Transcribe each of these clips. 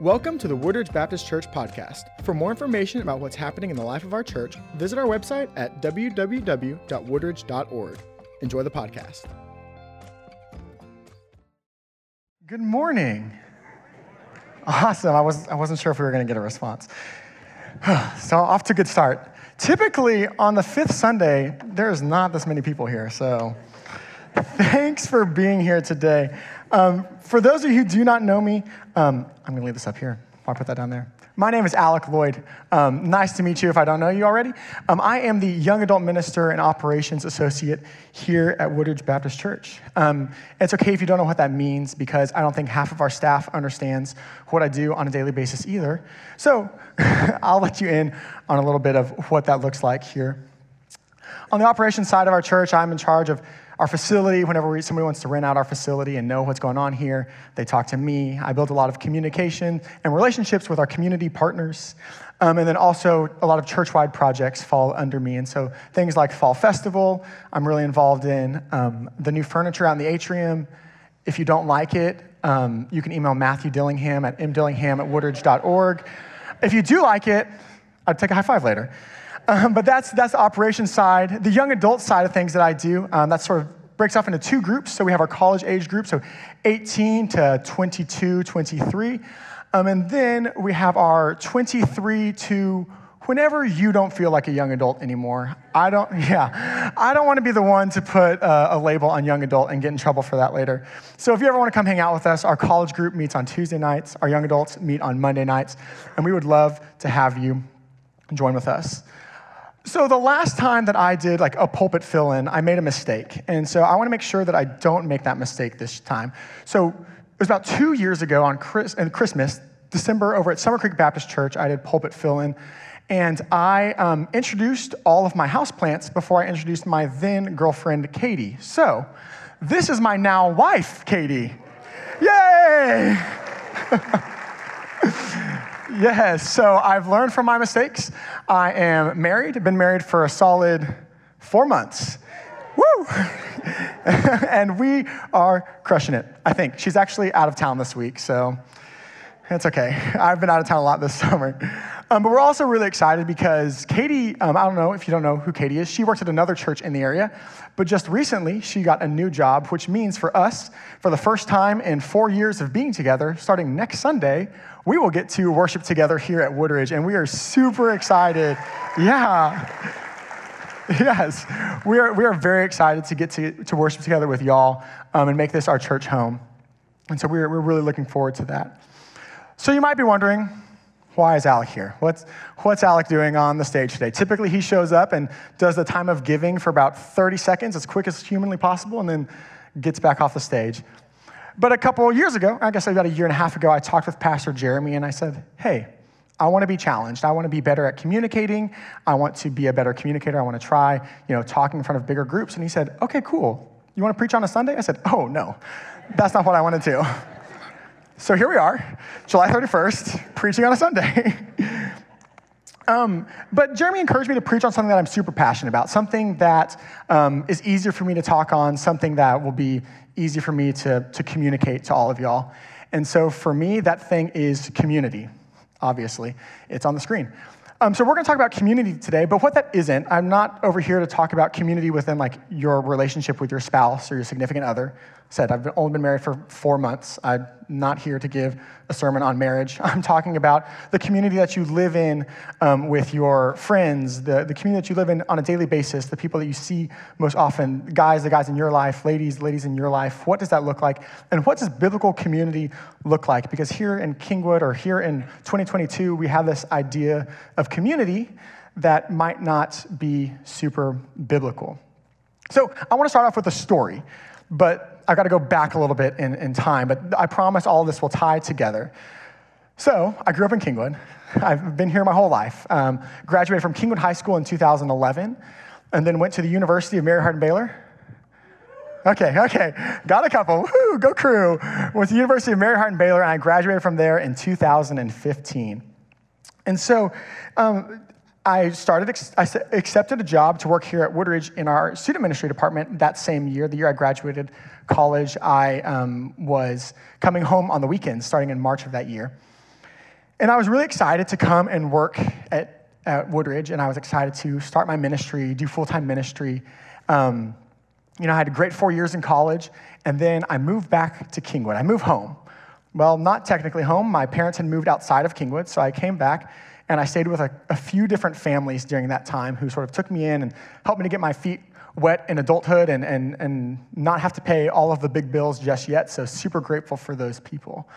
Welcome to the Woodridge Baptist Church podcast. For more information about what's happening in the life of our church, visit our website at www.woodridge.org. Enjoy the podcast. Good morning. Awesome. I, was, I wasn't sure if we were going to get a response. so, off to a good start. Typically, on the fifth Sunday, there's not this many people here. So, thanks for being here today. Um, for those of you who do not know me, um, I'm going to leave this up here. I'll put that down there. My name is Alec Lloyd. Um, nice to meet you if I don't know you already. Um, I am the Young Adult Minister and Operations Associate here at Woodridge Baptist Church. Um, it's okay if you don't know what that means because I don't think half of our staff understands what I do on a daily basis either. So I'll let you in on a little bit of what that looks like here. On the operations side of our church, I'm in charge of our facility, whenever somebody wants to rent out our facility and know what's going on here, they talk to me. I build a lot of communication and relationships with our community partners. Um, and then also a lot of church-wide projects fall under me. And so things like Fall Festival, I'm really involved in. Um, the new furniture out in the atrium, if you don't like it, um, you can email Matthew Dillingham at mdillingham at woodridge.org. If you do like it, I'd take a high five later. Um, but that's, that's the operations side. The young adult side of things that I do, um, that sort of breaks off into two groups. So we have our college age group, so 18 to 22, 23. Um, and then we have our 23 to whenever you don't feel like a young adult anymore. I don't, yeah, I don't want to be the one to put uh, a label on young adult and get in trouble for that later. So if you ever want to come hang out with us, our college group meets on Tuesday nights, our young adults meet on Monday nights, and we would love to have you join with us. So the last time that I did like a pulpit fill in, I made a mistake. And so I want to make sure that I don't make that mistake this time. So it was about two years ago on Chris, Christmas, December, over at Summer Creek Baptist Church, I did pulpit fill in. And I um, introduced all of my houseplants before I introduced my then girlfriend, Katie. So this is my now wife, Katie. Yay! Yes, so I've learned from my mistakes. I am married, been married for a solid four months. Woo! and we are crushing it, I think. She's actually out of town this week, so it's okay. I've been out of town a lot this summer. Um, but we're also really excited because Katie, um, I don't know if you don't know who Katie is, she works at another church in the area, but just recently she got a new job, which means for us, for the first time in four years of being together, starting next Sunday, we will get to worship together here at Woodridge, and we are super excited. Yeah. Yes, we are, we are very excited to get to, to worship together with y'all um, and make this our church home. And so we're, we're really looking forward to that. So you might be wondering, why is Alec here? What's, what's Alec doing on the stage today? Typically, he shows up and does the time of giving for about 30 seconds, as quick as humanly possible, and then gets back off the stage. But a couple of years ago, I guess about a year and a half ago, I talked with Pastor Jeremy and I said, hey, I want to be challenged. I want to be better at communicating. I want to be a better communicator. I want to try, you know, talking in front of bigger groups. And he said, okay, cool. You want to preach on a Sunday? I said, oh, no, that's not what I want to do. So here we are, July 31st, preaching on a Sunday. Um, but Jeremy encouraged me to preach on something that I'm super passionate about, something that um, is easier for me to talk on, something that will be easy for me to, to communicate to all of y'all. And so for me, that thing is community, obviously. It's on the screen. Um, so we're going to talk about community today, but what that isn't, I'm not over here to talk about community within like your relationship with your spouse or your significant other said, I've only been married for four months. I'm not here to give a sermon on marriage. I'm talking about the community that you live in um, with your friends, the, the community that you live in on a daily basis, the people that you see most often, guys, the guys in your life, ladies, ladies in your life. What does that look like? And what does biblical community look like? Because here in Kingwood or here in 2022, we have this idea of community that might not be super biblical. So I want to start off with a story, but I've got to go back a little bit in, in time, but I promise all this will tie together. So, I grew up in Kingwood. I've been here my whole life. Um, graduated from Kingwood High School in 2011, and then went to the University of Mary Hardin Baylor. Okay, okay, got a couple. Woo, go crew. Went to the University of Mary Hardin Baylor, and I graduated from there in 2015. And so, um, I started, I accepted a job to work here at Woodridge in our student ministry department that same year, the year I graduated college. I um, was coming home on the weekends starting in March of that year. And I was really excited to come and work at, at Woodridge, and I was excited to start my ministry, do full time ministry. Um, you know, I had a great four years in college, and then I moved back to Kingwood. I moved home. Well, not technically home. My parents had moved outside of Kingwood, so I came back and I stayed with a, a, few different families during that time who sort of took me in and helped me to get my feet wet in adulthood and, and, and not have to pay all of the big bills just yet. So, super grateful for those people.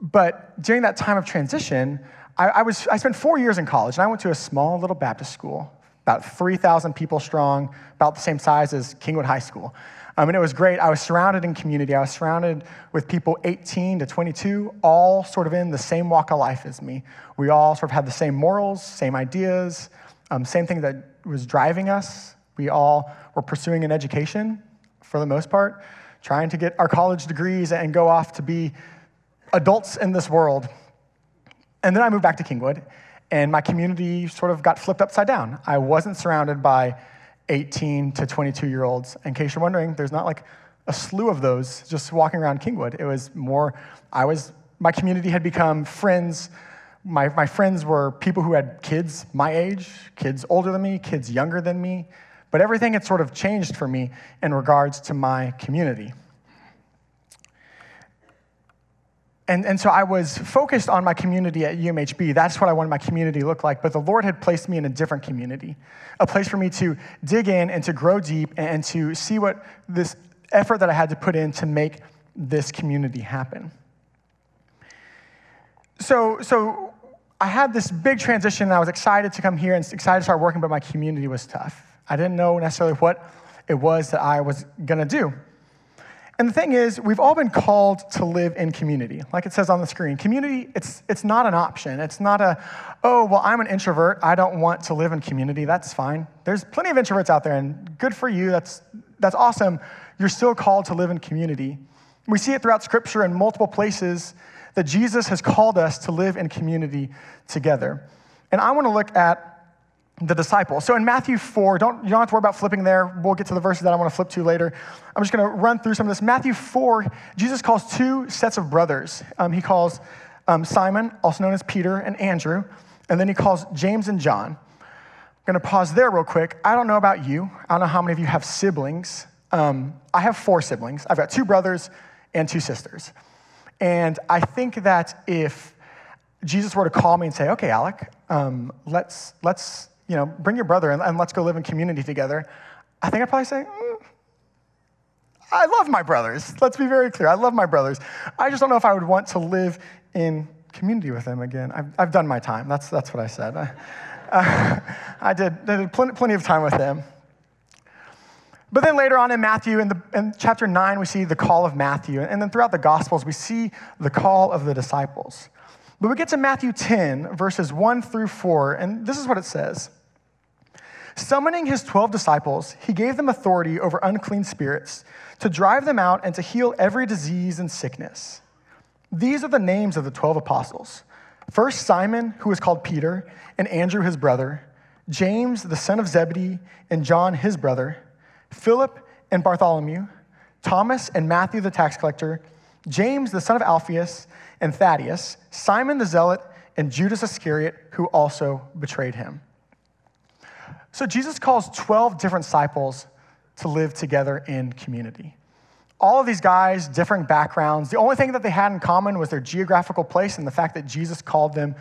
But during that time of transition, I, I, was, I spent four years in college, and I went to a small little Baptist school, about 3,000 people strong, about the same size as Kingwood High School. Um, and it was great. I was surrounded in community. I was surrounded with people 18 to 22, all sort of in the same walk of life as me. We all sort of had the same morals, same ideas, um, same thing that was driving us. We all were pursuing an education for the most part, trying to get our college degrees and go off to be adults in this world. And then I moved back to Kingwood, and my community sort of got flipped upside down. I wasn't surrounded by 18 to 22 year olds. In case you're wondering, there's not like a slew of those just walking around Kingwood. It was more, I was, my community had become friends. My, my friends were people who had kids my age, kids older than me, kids younger than me. But everything had sort of changed for me in regards to my community. And, and so I was focused on my community at UMHB. That's what I wanted my community to look like. But the Lord had placed me in a different community, a place for me to dig in and to grow deep and to see what this effort that I had to put in to make this community happen. So, so I had this big transition, and I was excited to come here and excited to start working, but my community was tough. I didn't know necessarily what it was that I was going to do. And the thing is, we've all been called to live in community, like it says on the screen. Community, it's, it's not an option. It's not a, oh, well, I'm an introvert. I don't want to live in community. That's fine. There's plenty of introverts out there, and good for you. That's, that's awesome. You're still called to live in community. We see it throughout Scripture in multiple places that Jesus has called us to live in community together. And I want to look at the disciples. So in Matthew 4, don't, you don't have to worry about flipping there. We'll get to the verses that I want to flip to later. I'm just going to run through some of this. Matthew 4, Jesus calls two sets of brothers. Um, he calls um, Simon, also known as Peter, and Andrew, and then he calls James and John. I'm going to pause there real quick. I don't know about you. I don't know how many of you have siblings. Um, I have four siblings. I've got two brothers and two sisters. And I think that if Jesus were to call me and say, okay, Alec, um, let's, let's you know, bring your brother and, and let's go live in community together, I think I'd probably say, mm, I love my brothers. Let's be very clear. I love my brothers. I just don't know if I would want to live in community with them again. I've, I've done my time. That's, that's what I said. I, uh, I did, I did plenty, plenty of time with them. But then later on in Matthew, in, the, in chapter 9, we see the call of Matthew. And then throughout the Gospels, we see the call of the disciples. But we get to Matthew 10, verses 1 through 4, and this is what it says. Summoning his 12 disciples, he gave them authority over unclean spirits to drive them out and to heal every disease and sickness. These are the names of the 12 apostles. First, Simon, who was called Peter, and Andrew, his brother, James, the son of Zebedee, and John, his brother, Philip and Bartholomew, Thomas and Matthew, the tax collector, James, the son of Alphaeus, and Thaddeus, Simon the zealot, and Judas Iscariot, who also betrayed him. So Jesus calls 12 different disciples to live together in community. All of these guys, different backgrounds. The only thing that they had in common was their geographical place and the fact that Jesus called them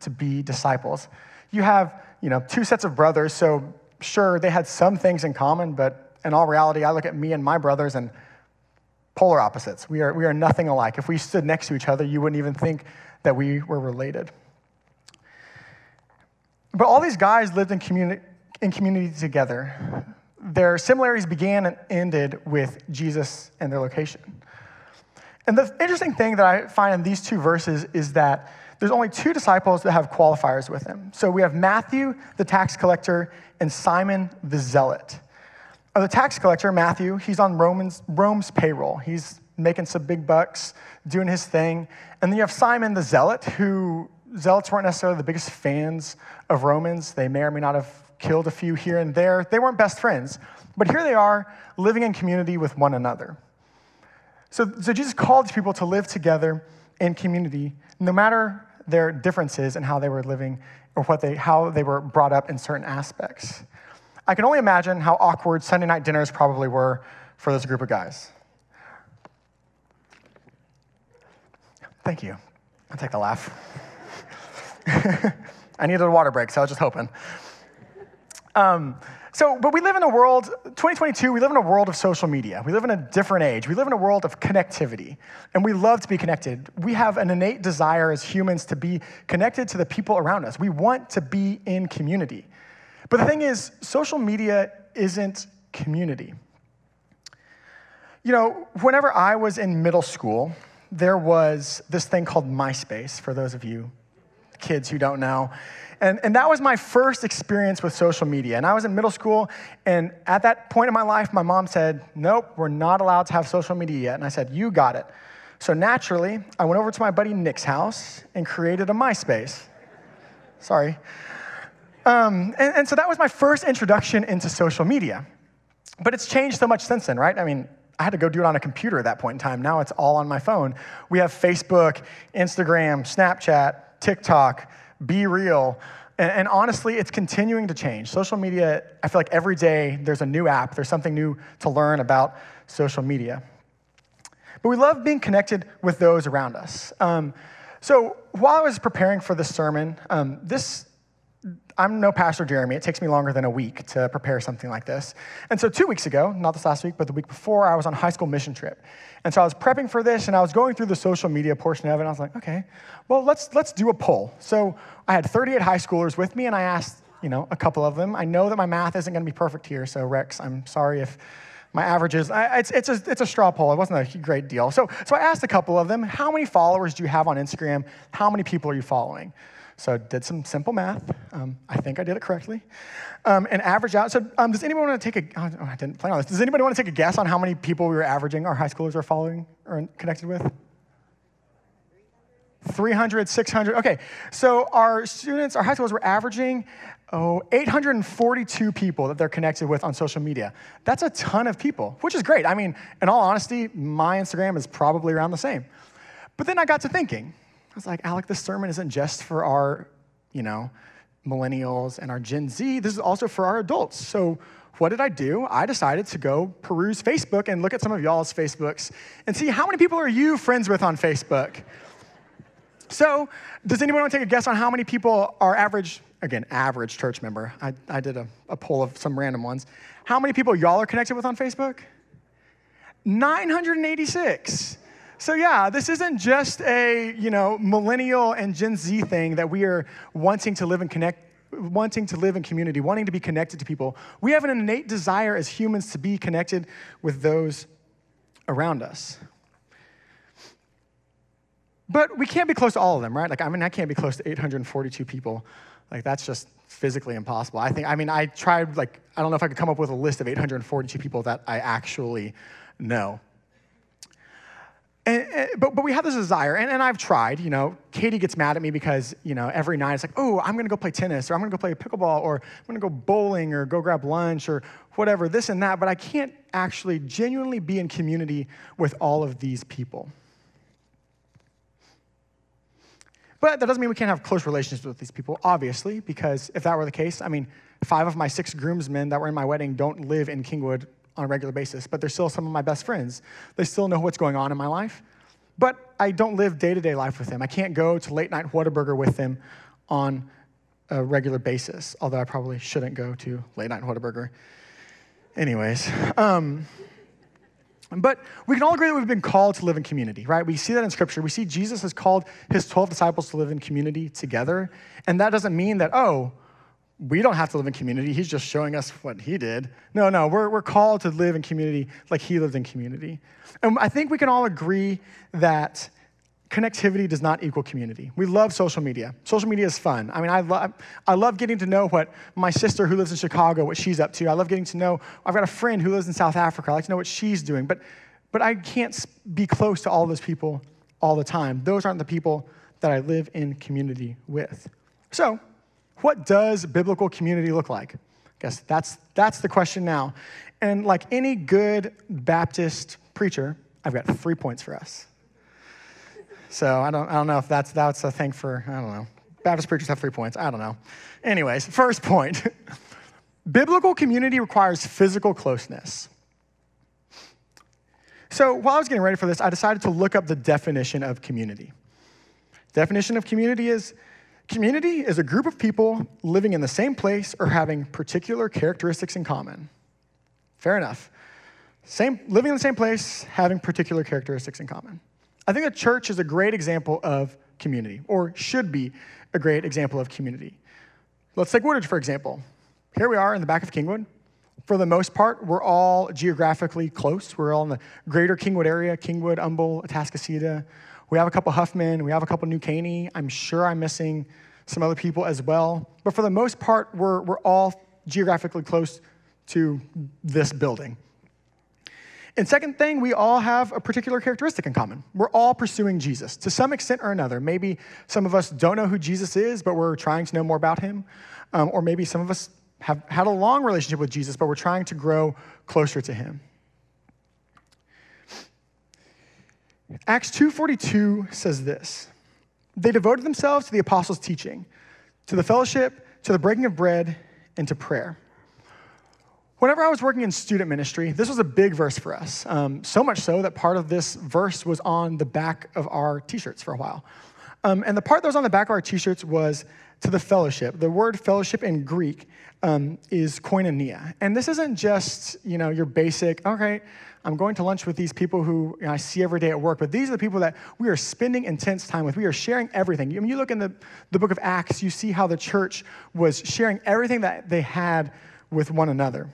to be disciples. You have, you know, two sets of brothers, so sure, they had some things in common, but in all reality, I look at me and my brothers and polar opposites. We are, we are nothing alike. If we stood next to each other, you wouldn't even think that we were related. But all these guys lived in community in community together. Their similarities began and ended with Jesus and their location. And the interesting thing that I find in these two verses is that there's only two disciples that have qualifiers with him. So we have Matthew, the tax collector, and Simon, the zealot. Uh, the tax collector, Matthew, he's on Roman's, Rome's payroll. He's making some big bucks, doing his thing. And then you have Simon, the zealot, who zealots weren't necessarily the biggest fans of Romans. They may or may not have killed a few here and there. They weren't best friends, but here they are living in community with one another. So, so Jesus called people to live together in community, no matter their differences in how they were living or what they, how they were brought up in certain aspects. I can only imagine how awkward Sunday night dinners probably were for this group of guys. Thank you. I'll take the laugh. I needed a water break, so I was just hoping. Um, so, but we live in a world, 2022, we live in a world of social media. We live in a different age. We live in a world of connectivity, and we love to be connected. We have an innate desire as humans to be connected to the people around us. We want to be in community. But the thing is, social media isn't community. You know, whenever I was in middle school, there was this thing called MySpace, for those of you kids who don't know. And, and that was my first experience with social media. And I was in middle school, and at that point in my life, my mom said, Nope, we're not allowed to have social media yet. And I said, You got it. So naturally, I went over to my buddy Nick's house and created a MySpace. Sorry. Um, and, and so that was my first introduction into social media. But it's changed so much since then, right? I mean, I had to go do it on a computer at that point in time. Now it's all on my phone. We have Facebook, Instagram, Snapchat, TikTok, BeReal. And, and, honestly, it's continuing to change. Social media, I feel like every day there's a new app, there's something new to learn about social media. But we love being connected with those around us. Um, so while I was preparing for this sermon, um, this I'm no Pastor Jeremy. It takes me longer than a week to prepare something like this. And so, two weeks ago, not this last week, but the week before, I was on a high school mission trip. And so, I was prepping for this and I was going through the social media portion of it. And I was like, okay, well, let's, let's do a poll. So, I had 38 high schoolers with me and I asked, you know, a couple of them. I know that my math isn't going to be perfect here. So, Rex, I'm sorry if my averages, I, it's, it's, a, it's a straw poll. It wasn't a great deal. So, so, I asked a couple of them, how many followers do you have on Instagram? How many people are you following? So I did some simple math. Um, I think I did it correctly. Um, and average out. So um, does anyone want to take a, oh, I didn't plan on this. Does anybody want to take a guess on how many people we were averaging our high schoolers are following or connected with? 300, 600. Okay, so our students, our high schoolers were averaging, oh, 842 people that they're connected with on social media. That's a ton of people, which is great. I mean, in all honesty, my Instagram is probably around the same. But then I got to thinking, I was like, Alec, this sermon isn't just for our, you know, millennials and our Gen Z. This is also for our adults. So what did I do? I decided to go peruse Facebook and look at some of y'all's Facebooks and see how many people are you friends with on Facebook. So, does anyone want to take a guess on how many people are average, again, average church member? I, I did a, a poll of some random ones. How many people y'all are connected with on Facebook? 986. So yeah, this isn't just a, you know, millennial and Gen Z thing that we are wanting to live and connect wanting to live in community, wanting to be connected to people. We have an innate desire as humans to be connected with those around us. But we can't be close to all of them, right? Like, I mean, I can't be close to 842 people. Like, that's just physically impossible. I think, I mean, I tried, like, I don't know if I could come up with a list of 842 people that I actually know. And, and, but, but we have this desire, and, and I've tried. You know, Katie gets mad at me because, you know, every night it's like, oh, I'm gonna go play tennis, or I'm gonna go play pickleball, or I'm gonna go bowling, or go grab lunch, or whatever, this and that, but I can't actually genuinely be in community with all of these people. But that doesn't mean we can't have close relationships with these people, obviously, because if that were the case, I mean, five of my six groomsmen that were in my wedding don't live in Kingwood on a regular basis, but they're still some of my best friends. They still know what's going on in my life, but I don't live day to day life with them. I can't go to late night Whataburger with them on a regular basis, although I probably shouldn't go to late night Whataburger. Anyways, um, but we can all agree that we've been called to live in community, right? We see that in Scripture. We see Jesus has called his 12 disciples to live in community together. And that doesn't mean that, oh, we don't have to live in community. He's just showing us what he did. No, no, we're, we're called to live in community like he lived in community. And I think we can all agree that connectivity does not equal community. We love social media. Social media is fun. I mean, I, lo- I love getting to know what my sister who lives in Chicago, what she's up to. I love getting to know, I've got a friend who lives in South Africa. I like to know what she's doing. But, but I can't be close to all those people all the time. Those aren't the people that I live in community with. So, what does biblical community look like? I guess that's, that's the question now. And like any good Baptist preacher, I've got three points for us. So I don't, I don't know if that's, that's a thing for, I don't know. Baptist preachers have three points. I don't know. Anyways, first point biblical community requires physical closeness. So while I was getting ready for this, I decided to look up the definition of community. Definition of community is community is a group of people living in the same place or having particular characteristics in common. Fair enough. Same, living in the same place, having particular characteristics in common. I think a church is a great example of community, or should be a great example of community. Let's take Woodridge, for example. Here we are in the back of Kingwood. For the most part, we're all geographically close. We're all in the greater Kingwood area Kingwood, Humble, Atascocita. We have a couple Huffman, we have a couple New Caney. I'm sure I'm missing some other people as well. But for the most part, we're, we're all geographically close to this building. And second thing, we all have a particular characteristic in common. We're all pursuing Jesus to some extent or another. Maybe some of us don't know who Jesus is, but we're trying to know more about him. Um, or maybe some of us have had a long relationship with Jesus, but we're trying to grow closer to him. Acts 2:42 says this. They devoted themselves to the apostles' teaching, to the fellowship, to the breaking of bread, and to prayer. Whenever I was working in student ministry, this was a big verse for us. Um, so much so that part of this verse was on the back of our t shirts for a while. Um, and the part that was on the back of our t shirts was to the fellowship. The word fellowship in Greek um, is koinonia. And this isn't just, you know, your basic, okay, I'm going to lunch with these people who you know, I see every day at work, but these are the people that we are spending intense time with. We are sharing everything. Mean, you look in the, the book of Acts, you see how the church was sharing everything that they had with one another.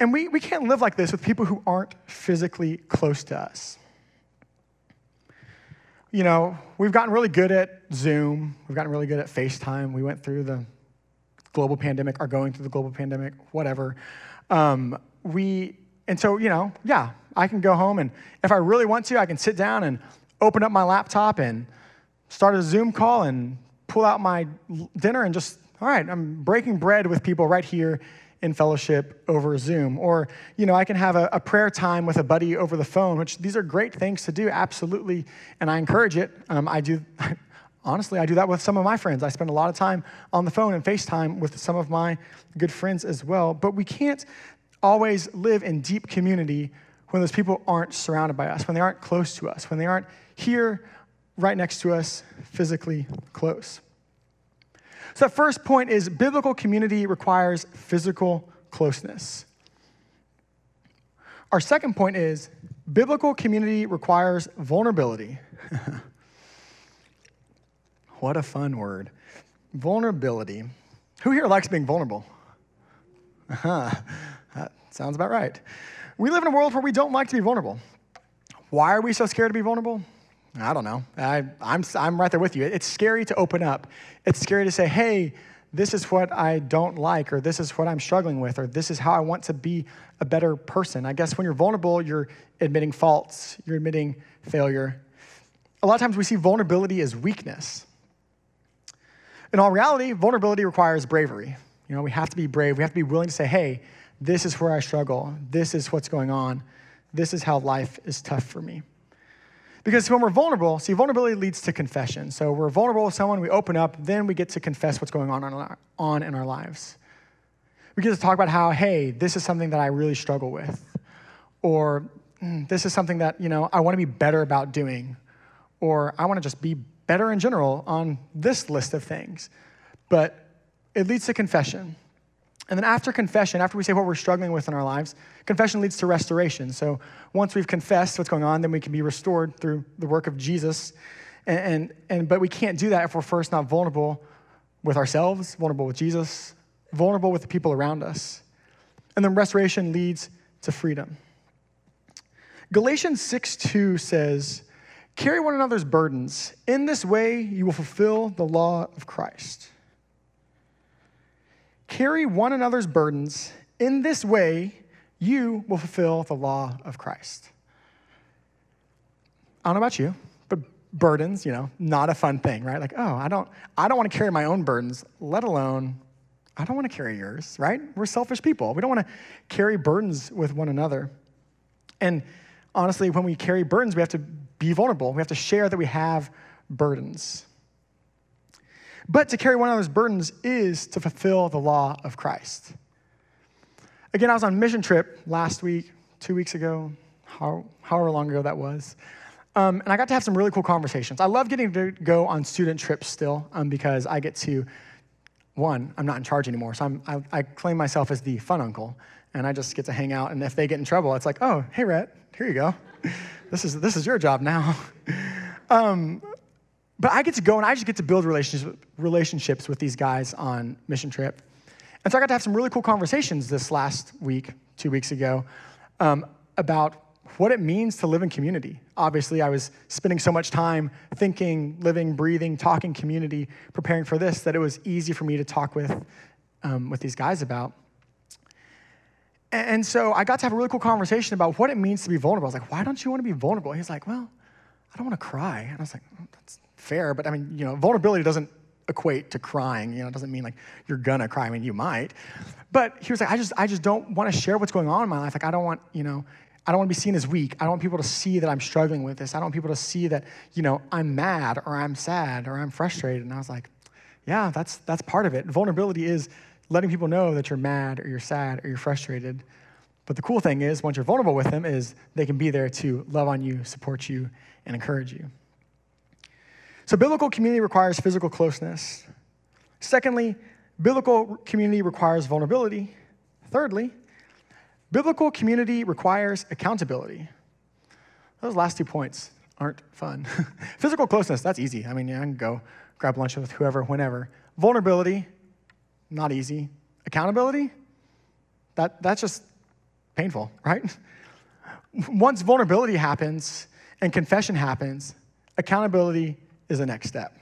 And we, we can't live like this with people who aren't physically close to us. You know, we've gotten really good at Zoom, we've gotten really good at FaceTime. We went through the global pandemic, are going through the global pandemic, whatever. Um, we, and so, you know, yeah, I can go home and if I really want to, I can sit down and open up my laptop and start a Zoom call and pull out my dinner and just, all right, I'm breaking bread with people right here in fellowship over Zoom. Or, you know, I can have a, a, prayer time with a buddy over the phone, which these are great things to do, absolutely. And I encourage it. Um, I do, honestly, I do that with some of my friends. I spend a lot of time on the phone and FaceTime with some of my good friends as well. But we can't always live in deep community when those people aren't surrounded by us, when they aren't close to us, when they aren't here right next to us, physically close. So, the first point is biblical community requires physical closeness. Our second point is biblical community requires vulnerability. what a fun word. Vulnerability. Who here likes being vulnerable? Uh-huh. That sounds about right. We live in a world where we don't like to be vulnerable. Why are we so scared to be vulnerable? I don't know. I, I'm, I'm right there with you. It's scary to open up. It's scary to say, hey, this is what I don't like, or this is what I'm struggling with, or this is how I want to be a better person. I guess when you're vulnerable, you're admitting faults, you're admitting failure. A lot of times we see vulnerability as weakness. In all reality, vulnerability requires bravery. You know, we have to be brave. We have to be willing to say, hey, this is where I struggle. This is what's going on. This is how life is tough for me. Because when we're vulnerable, see, vulnerability leads to confession. So we're vulnerable with someone, we open up, then we get to confess what's going on our, on in our lives. We get to talk about how, hey, this is something that I really struggle with. Or mm, this is something that, you know, I want to be better about doing. Or I want to just be better in general on this list of things. But it leads to confession. And then after confession, after we say what we're struggling with in our lives, confession leads to restoration. So once we've confessed what's going on, then we can be restored through the work of Jesus. And, and, and but we can't do that if we're first not vulnerable with ourselves, vulnerable with Jesus, vulnerable with the people around us. And then restoration leads to freedom. Galatians 6 2 says, Carry one another's burdens. In this way, you will fulfill the law of Christ. Carry one another's burdens. In this way, you will fulfill the law of Christ. I don't know about you, but burdens, you know, not a fun thing, right? Like, oh, I don't, I don't want to carry my own burdens, let alone I don't want to carry yours, right? We're selfish people. We don't want to carry burdens with one another. And honestly, when we carry burdens, we have to be vulnerable. We have to share that we have burdens. But to carry one another's burdens is to fulfill the law of Christ. Again, I was on mission trip last week, two weeks ago, how, however long ago that was. Um, and I got to have some really cool conversations. I love getting to go on student trips still um, because I get to, one, I'm not in charge anymore, so I, I claim myself as the fun uncle, and I just get to hang out. And if they get in trouble, it's like, oh, hey, Rhett, here you go. this is this is your job now. um, but I get to go and I just get to build relationships relationships with these guys on mission trip. And so I got to have some really cool conversations this last week, two weeks ago, um, about what it means to live in community. Obviously, I was spending so much time thinking, living, breathing, talking community, preparing for this, that it was easy for me to talk with, um, with these guys about. And so I got to have a really cool conversation about what it means to be vulnerable. I was like, why don't you want to be vulnerable? He's like, well, I don't want to cry. And I was like, that's fair, but I mean, you know, vulnerability doesn't equate to crying. You know, it doesn't mean like you're gonna cry. I mean, you might. But he was like, I just, I just don't want to share what's going on in my life. Like, I don't want, you know, I don't want to be seen as weak. I don't want people to see that I'm struggling with this. I don't want people to see that, you know, I'm mad or I'm sad or I'm frustrated. And I was like, yeah, that's that's part of it. Vulnerability is letting people know that you're mad or you're sad or you're frustrated. But the cool thing is, once you're vulnerable with them, is they can be there to love on you, support you, and encourage you. So, biblical community requires physical closeness. Secondly, biblical community requires vulnerability. Thirdly, biblical community requires accountability. Those last two points aren't fun. Physical closeness, that's easy. I mean, yeah, I can go grab lunch with whoever, whenever. Vulnerability, not easy. Accountability? That, that's just painful, right? Once vulnerability happens and confession happens, accountability is the next step.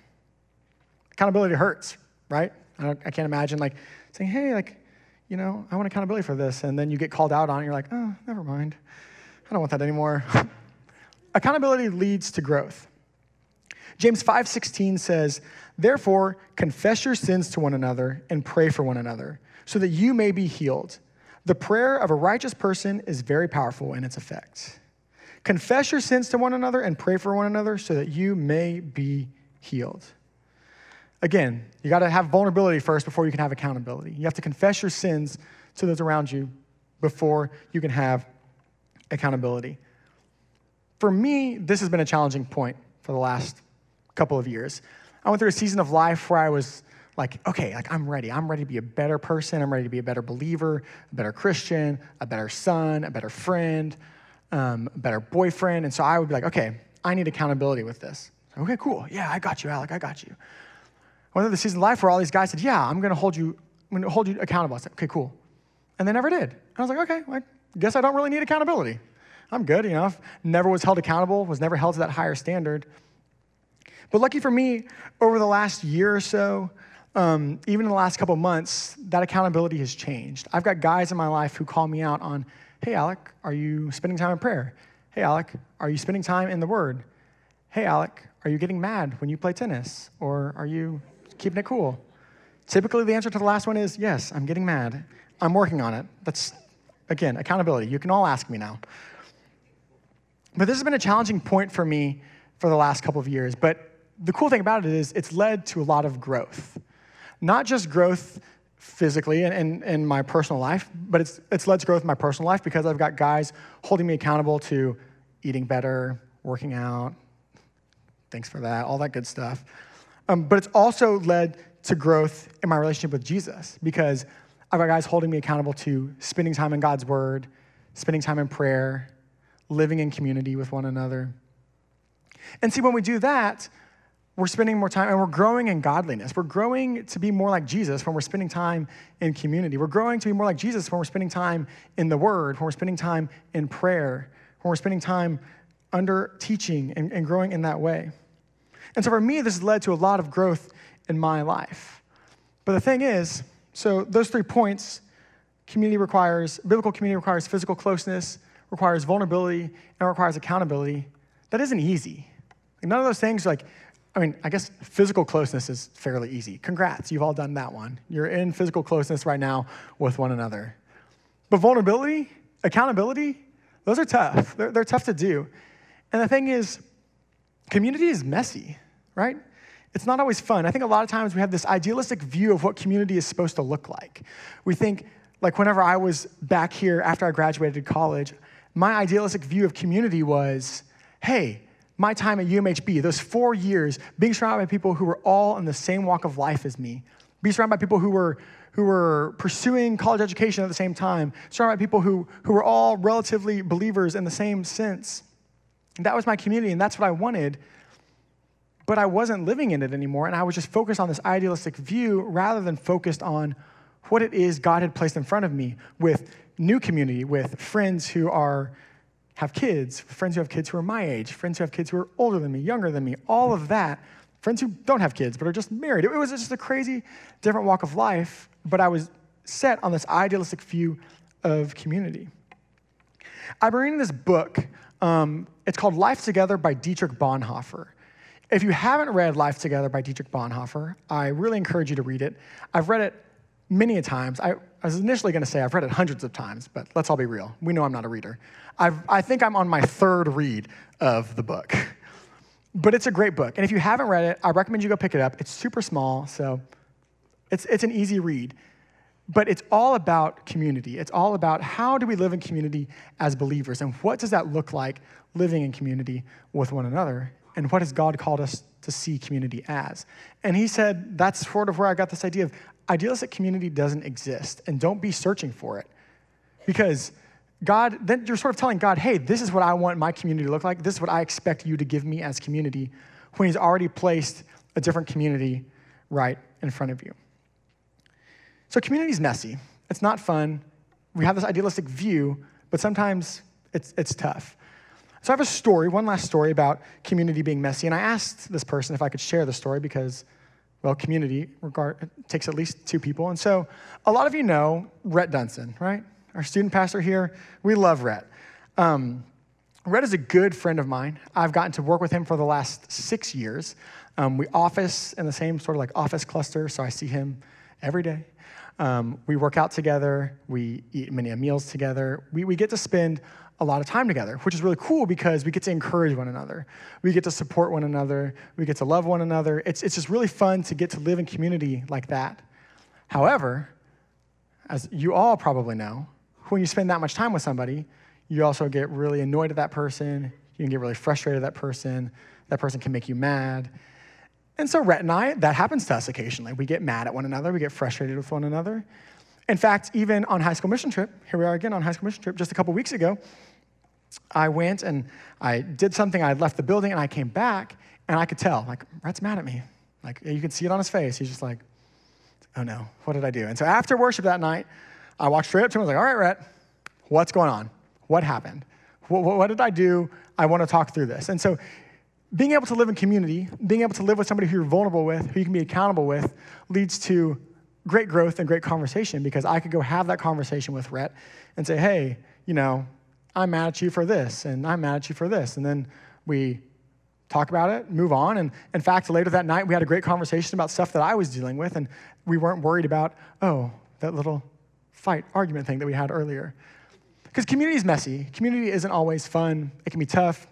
Accountability hurts, right? I, I can't imagine like saying, hey, like, you know, I want accountability for this. And then you get called out on it. You're like, oh, never mind. I don't want that anymore. accountability leads to growth. James 5:16 says, "Therefore, confess your sins to one another and pray for one another, so that you may be healed. The prayer of a righteous person is very powerful in its effect." Confess your sins to one another and pray for one another so that you may be healed. Again, you got to have vulnerability first before you can have accountability. You have to confess your sins to those around you before you can have accountability. For me, this has been a challenging point for the last couple of years. I went through a season of life where I was like, okay, like I'm ready. I'm ready to be a better person. I'm ready to be a better believer, a better Christian, a better son, a better friend, um, better boyfriend. And so I would be like, okay, I need accountability with this. Okay, cool. Yeah, I got you, Alec. I got you. Went through the season of life where all these guys said, yeah, I'm going to hold you, I'm going to hold you accountable. I said, okay, cool. And they never did. And I was like, okay, well, I guess I don't really need accountability. I'm good, you know. Never was held accountable, was never held to that higher standard. But lucky for me, over the last year or so, um, even in the last couple months, that accountability has changed. I've got guys in my life who call me out on, hey, Alec, are you spending time in prayer? Hey, Alec, are you spending time in the Word? Hey, Alec, are you getting mad when you play tennis? Or are you keeping it cool? Typically, the answer to the last one is yes, I'm getting mad. I'm working on it. That's, again, accountability. You can all ask me now. But this has been a challenging point for me for the last couple of years. But the cool thing about it is it's led to a lot of growth. Not just growth physically in, in, my personal life, but it's, it's led to growth in my personal life because I've got guys holding me accountable to eating better, working out, thanks for that, all that good stuff. Um, but it's also led to growth in my relationship with Jesus because I've got guys holding me accountable to spending time in God's word, spending time in prayer, living in community with one another. And see, when we do that, we're spending more time and we're growing in godliness. We're growing to be more like Jesus when we're spending time in community. We're growing to be more like Jesus when we're spending time in the Word, when we're spending time in prayer, when we're spending time under teaching and, and growing in that way. And so for me, this has led to a lot of growth in my life. But the thing is, so those three points community requires, biblical community requires physical closeness, requires vulnerability, and requires accountability. That isn't easy. none of those things, like, I mean, I guess physical closeness is fairly easy. Congrats, you've all done that one. You're in physical closeness right now with one another. But vulnerability, accountability, those are tough. They're, they're tough to do. And the thing is, community is messy, right? It's not always fun. I think a lot of times we have this idealistic view of what community is supposed to look like. We think, like, whenever I was back here after I graduated college, my idealistic view of community was hey, my time at UMHB, those four years, being surrounded by people who were all in the same walk of life as me, being surrounded by people who were, who were pursuing college education at the same time, surrounded by people who, who were all relatively believers in the same sense. And that was my community, and that's what I wanted. But I wasn't living in it anymore, and I was just focused on this idealistic view rather than focused on what it is God had placed in front of me with new community, with friends who are have kids, friends who have kids who are my age, friends who have kids who are older than me, younger than me, all of that, friends who don't have kids but are just married. It was just a crazy different walk of life, but I was set on this idealistic view of community. I've been reading this book. Um, it's called Life Together by Dietrich Bonhoeffer. If you haven't read Life Together by Dietrich Bonhoeffer, I really encourage you to read it. I've read it many a times. I, I was initially going to say I've read it hundreds of times, but let's all be real. We know I'm not a reader. I've, I think I'm on my third read of the book. But it's a great book. And if you haven't read it, I recommend you go pick it up. It's super small, so it's, it's an easy read. But it's all about community. It's all about how do we live in community as believers, and what does that look like living in community with one another, and what has God called us to see community as? And he said that's sort of where I got this idea of idealistic community doesn't exist, and don't be searching for it. Because God, then you're sort of telling God, hey, this is what I want my community to look like. This is what I expect you to give me as community when He's already placed a different community right in front of you. So, community is messy. It's not fun. We have this idealistic view, but sometimes it's, it's tough. So, I have a story, one last story about community being messy. And I asked this person if I could share the story because well, community regard, takes at least two people. And so a lot of you know Rhett Dunson, right? Our student pastor here. We love Rhett. Um, Rhett is a good friend of mine. I've gotten to work with him for the last six years. Um, we office in the same sort of like office cluster, so I see him every day. Um, we work out together. We eat many meals together. We, we get to spend a lot of time together, which is really cool because we get to encourage one another. We get to support one another. We get to love one another. It's, it's just really fun to get to live in community like that. However, as you all probably know, when you spend that much time with somebody, you also get really annoyed at that person. You can get really frustrated at that person. That person can make you mad. And so, Rhett and I, that happens to us occasionally. We get mad at one another, we get frustrated with one another. In fact, even on high school mission trip, here we are again on high school mission trip, just a couple weeks ago, I went and I did something. I left the building and I came back and I could tell, like, Rhett's mad at me. Like, you could see it on his face. He's just like, oh no, what did I do? And so after worship that night, I walked straight up to him and was like, all right, Rhett, what's going on? What happened? What, what did I do? I want to talk through this. And so being able to live in community, being able to live with somebody who you're vulnerable with, who you can be accountable with, leads to great growth and great conversation because I could go have that conversation with Rhett and say, hey, you know, I'm mad at you for this, and I'm mad at you for this. And then we talk about it, move on. And in fact, later that night, we had a great conversation about stuff that I was dealing with, and we weren't worried about, oh, that little fight argument thing that we had earlier. Because community is messy. Community isn't always fun. It can be tough.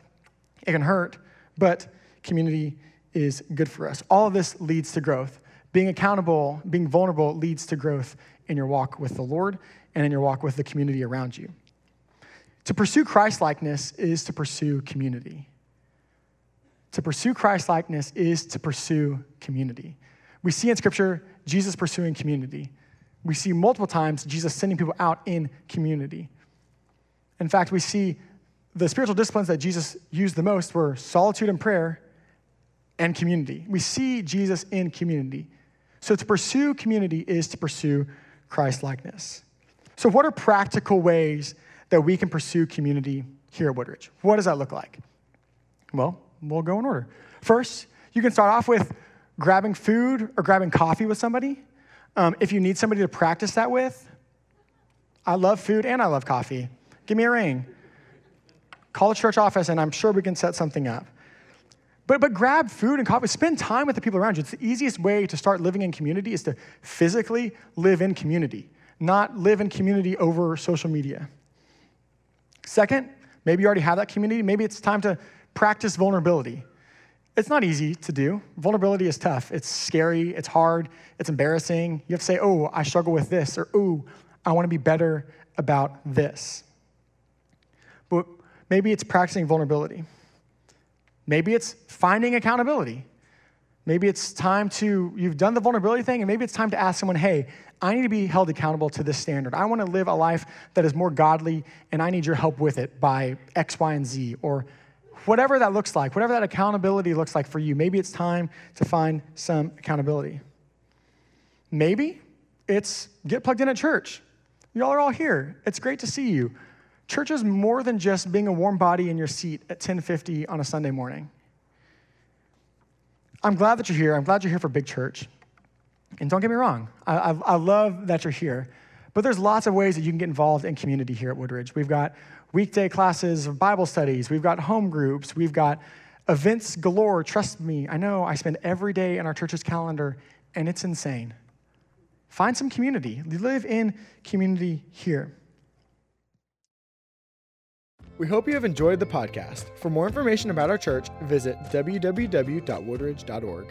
It can hurt. But community is good for us. All of this leads to growth. Being accountable, being vulnerable leads to growth in your walk with the Lord and in your walk with the community around you. To pursue Christ likeness is to pursue community. To pursue Christ likeness is to pursue community. We see in Scripture Jesus pursuing community. We see multiple times Jesus sending people out in community. In fact, we see the spiritual disciplines that Jesus used the most were solitude and prayer and community. We see Jesus in community. So to pursue community is to pursue Christ likeness. So, what are practical ways that we can pursue community here at Woodridge. What does that look like? Well, we'll go in order. First, you can start off with grabbing food or grabbing coffee with somebody. Um, if you need somebody to practice that with, I love food and I love coffee. Give me a ring. Call the church office and I'm sure we can set something up. But, but grab food and coffee. Spend time with the people around you. It's the easiest way to start living in community is to physically live in community, not live in community over social media. Second, maybe you already have that community. Maybe it's time to practice vulnerability. it's not easy to do. Vulnerability is tough. It's scary, it's hard, it's embarrassing. You have to say, oh, I struggle with this, or oh, I want to be better about this. But maybe it's practicing vulnerability. Maybe it's finding accountability. Maybe it's time to, you've done the vulnerability thing, and maybe it's time to ask someone, hey, I need to be held accountable to this standard. I want to live a life that is more godly, and I need your help with it by X, Y, and Z, or whatever that looks like, whatever that accountability looks like for you, maybe it's time to find some accountability. Maybe it's get plugged in at church. Y'all are all here. It's great to see you. Church is more than just being a warm body in your seat at 1050 on a Sunday morning. I'm glad that you're here. I'm glad you're here for Big Church. And don't get me wrong, I, I, I love that you're here. But there's lots of ways that you can get involved in community here at Woodridge. We've got weekday classes of Bible studies, we've got home groups, we've got events galore. Trust me, I know I spend every day in our church's calendar, and it's insane. Find some community, live in community here. We hope you have enjoyed the podcast. For more information about our church, visit www.woodridge.org.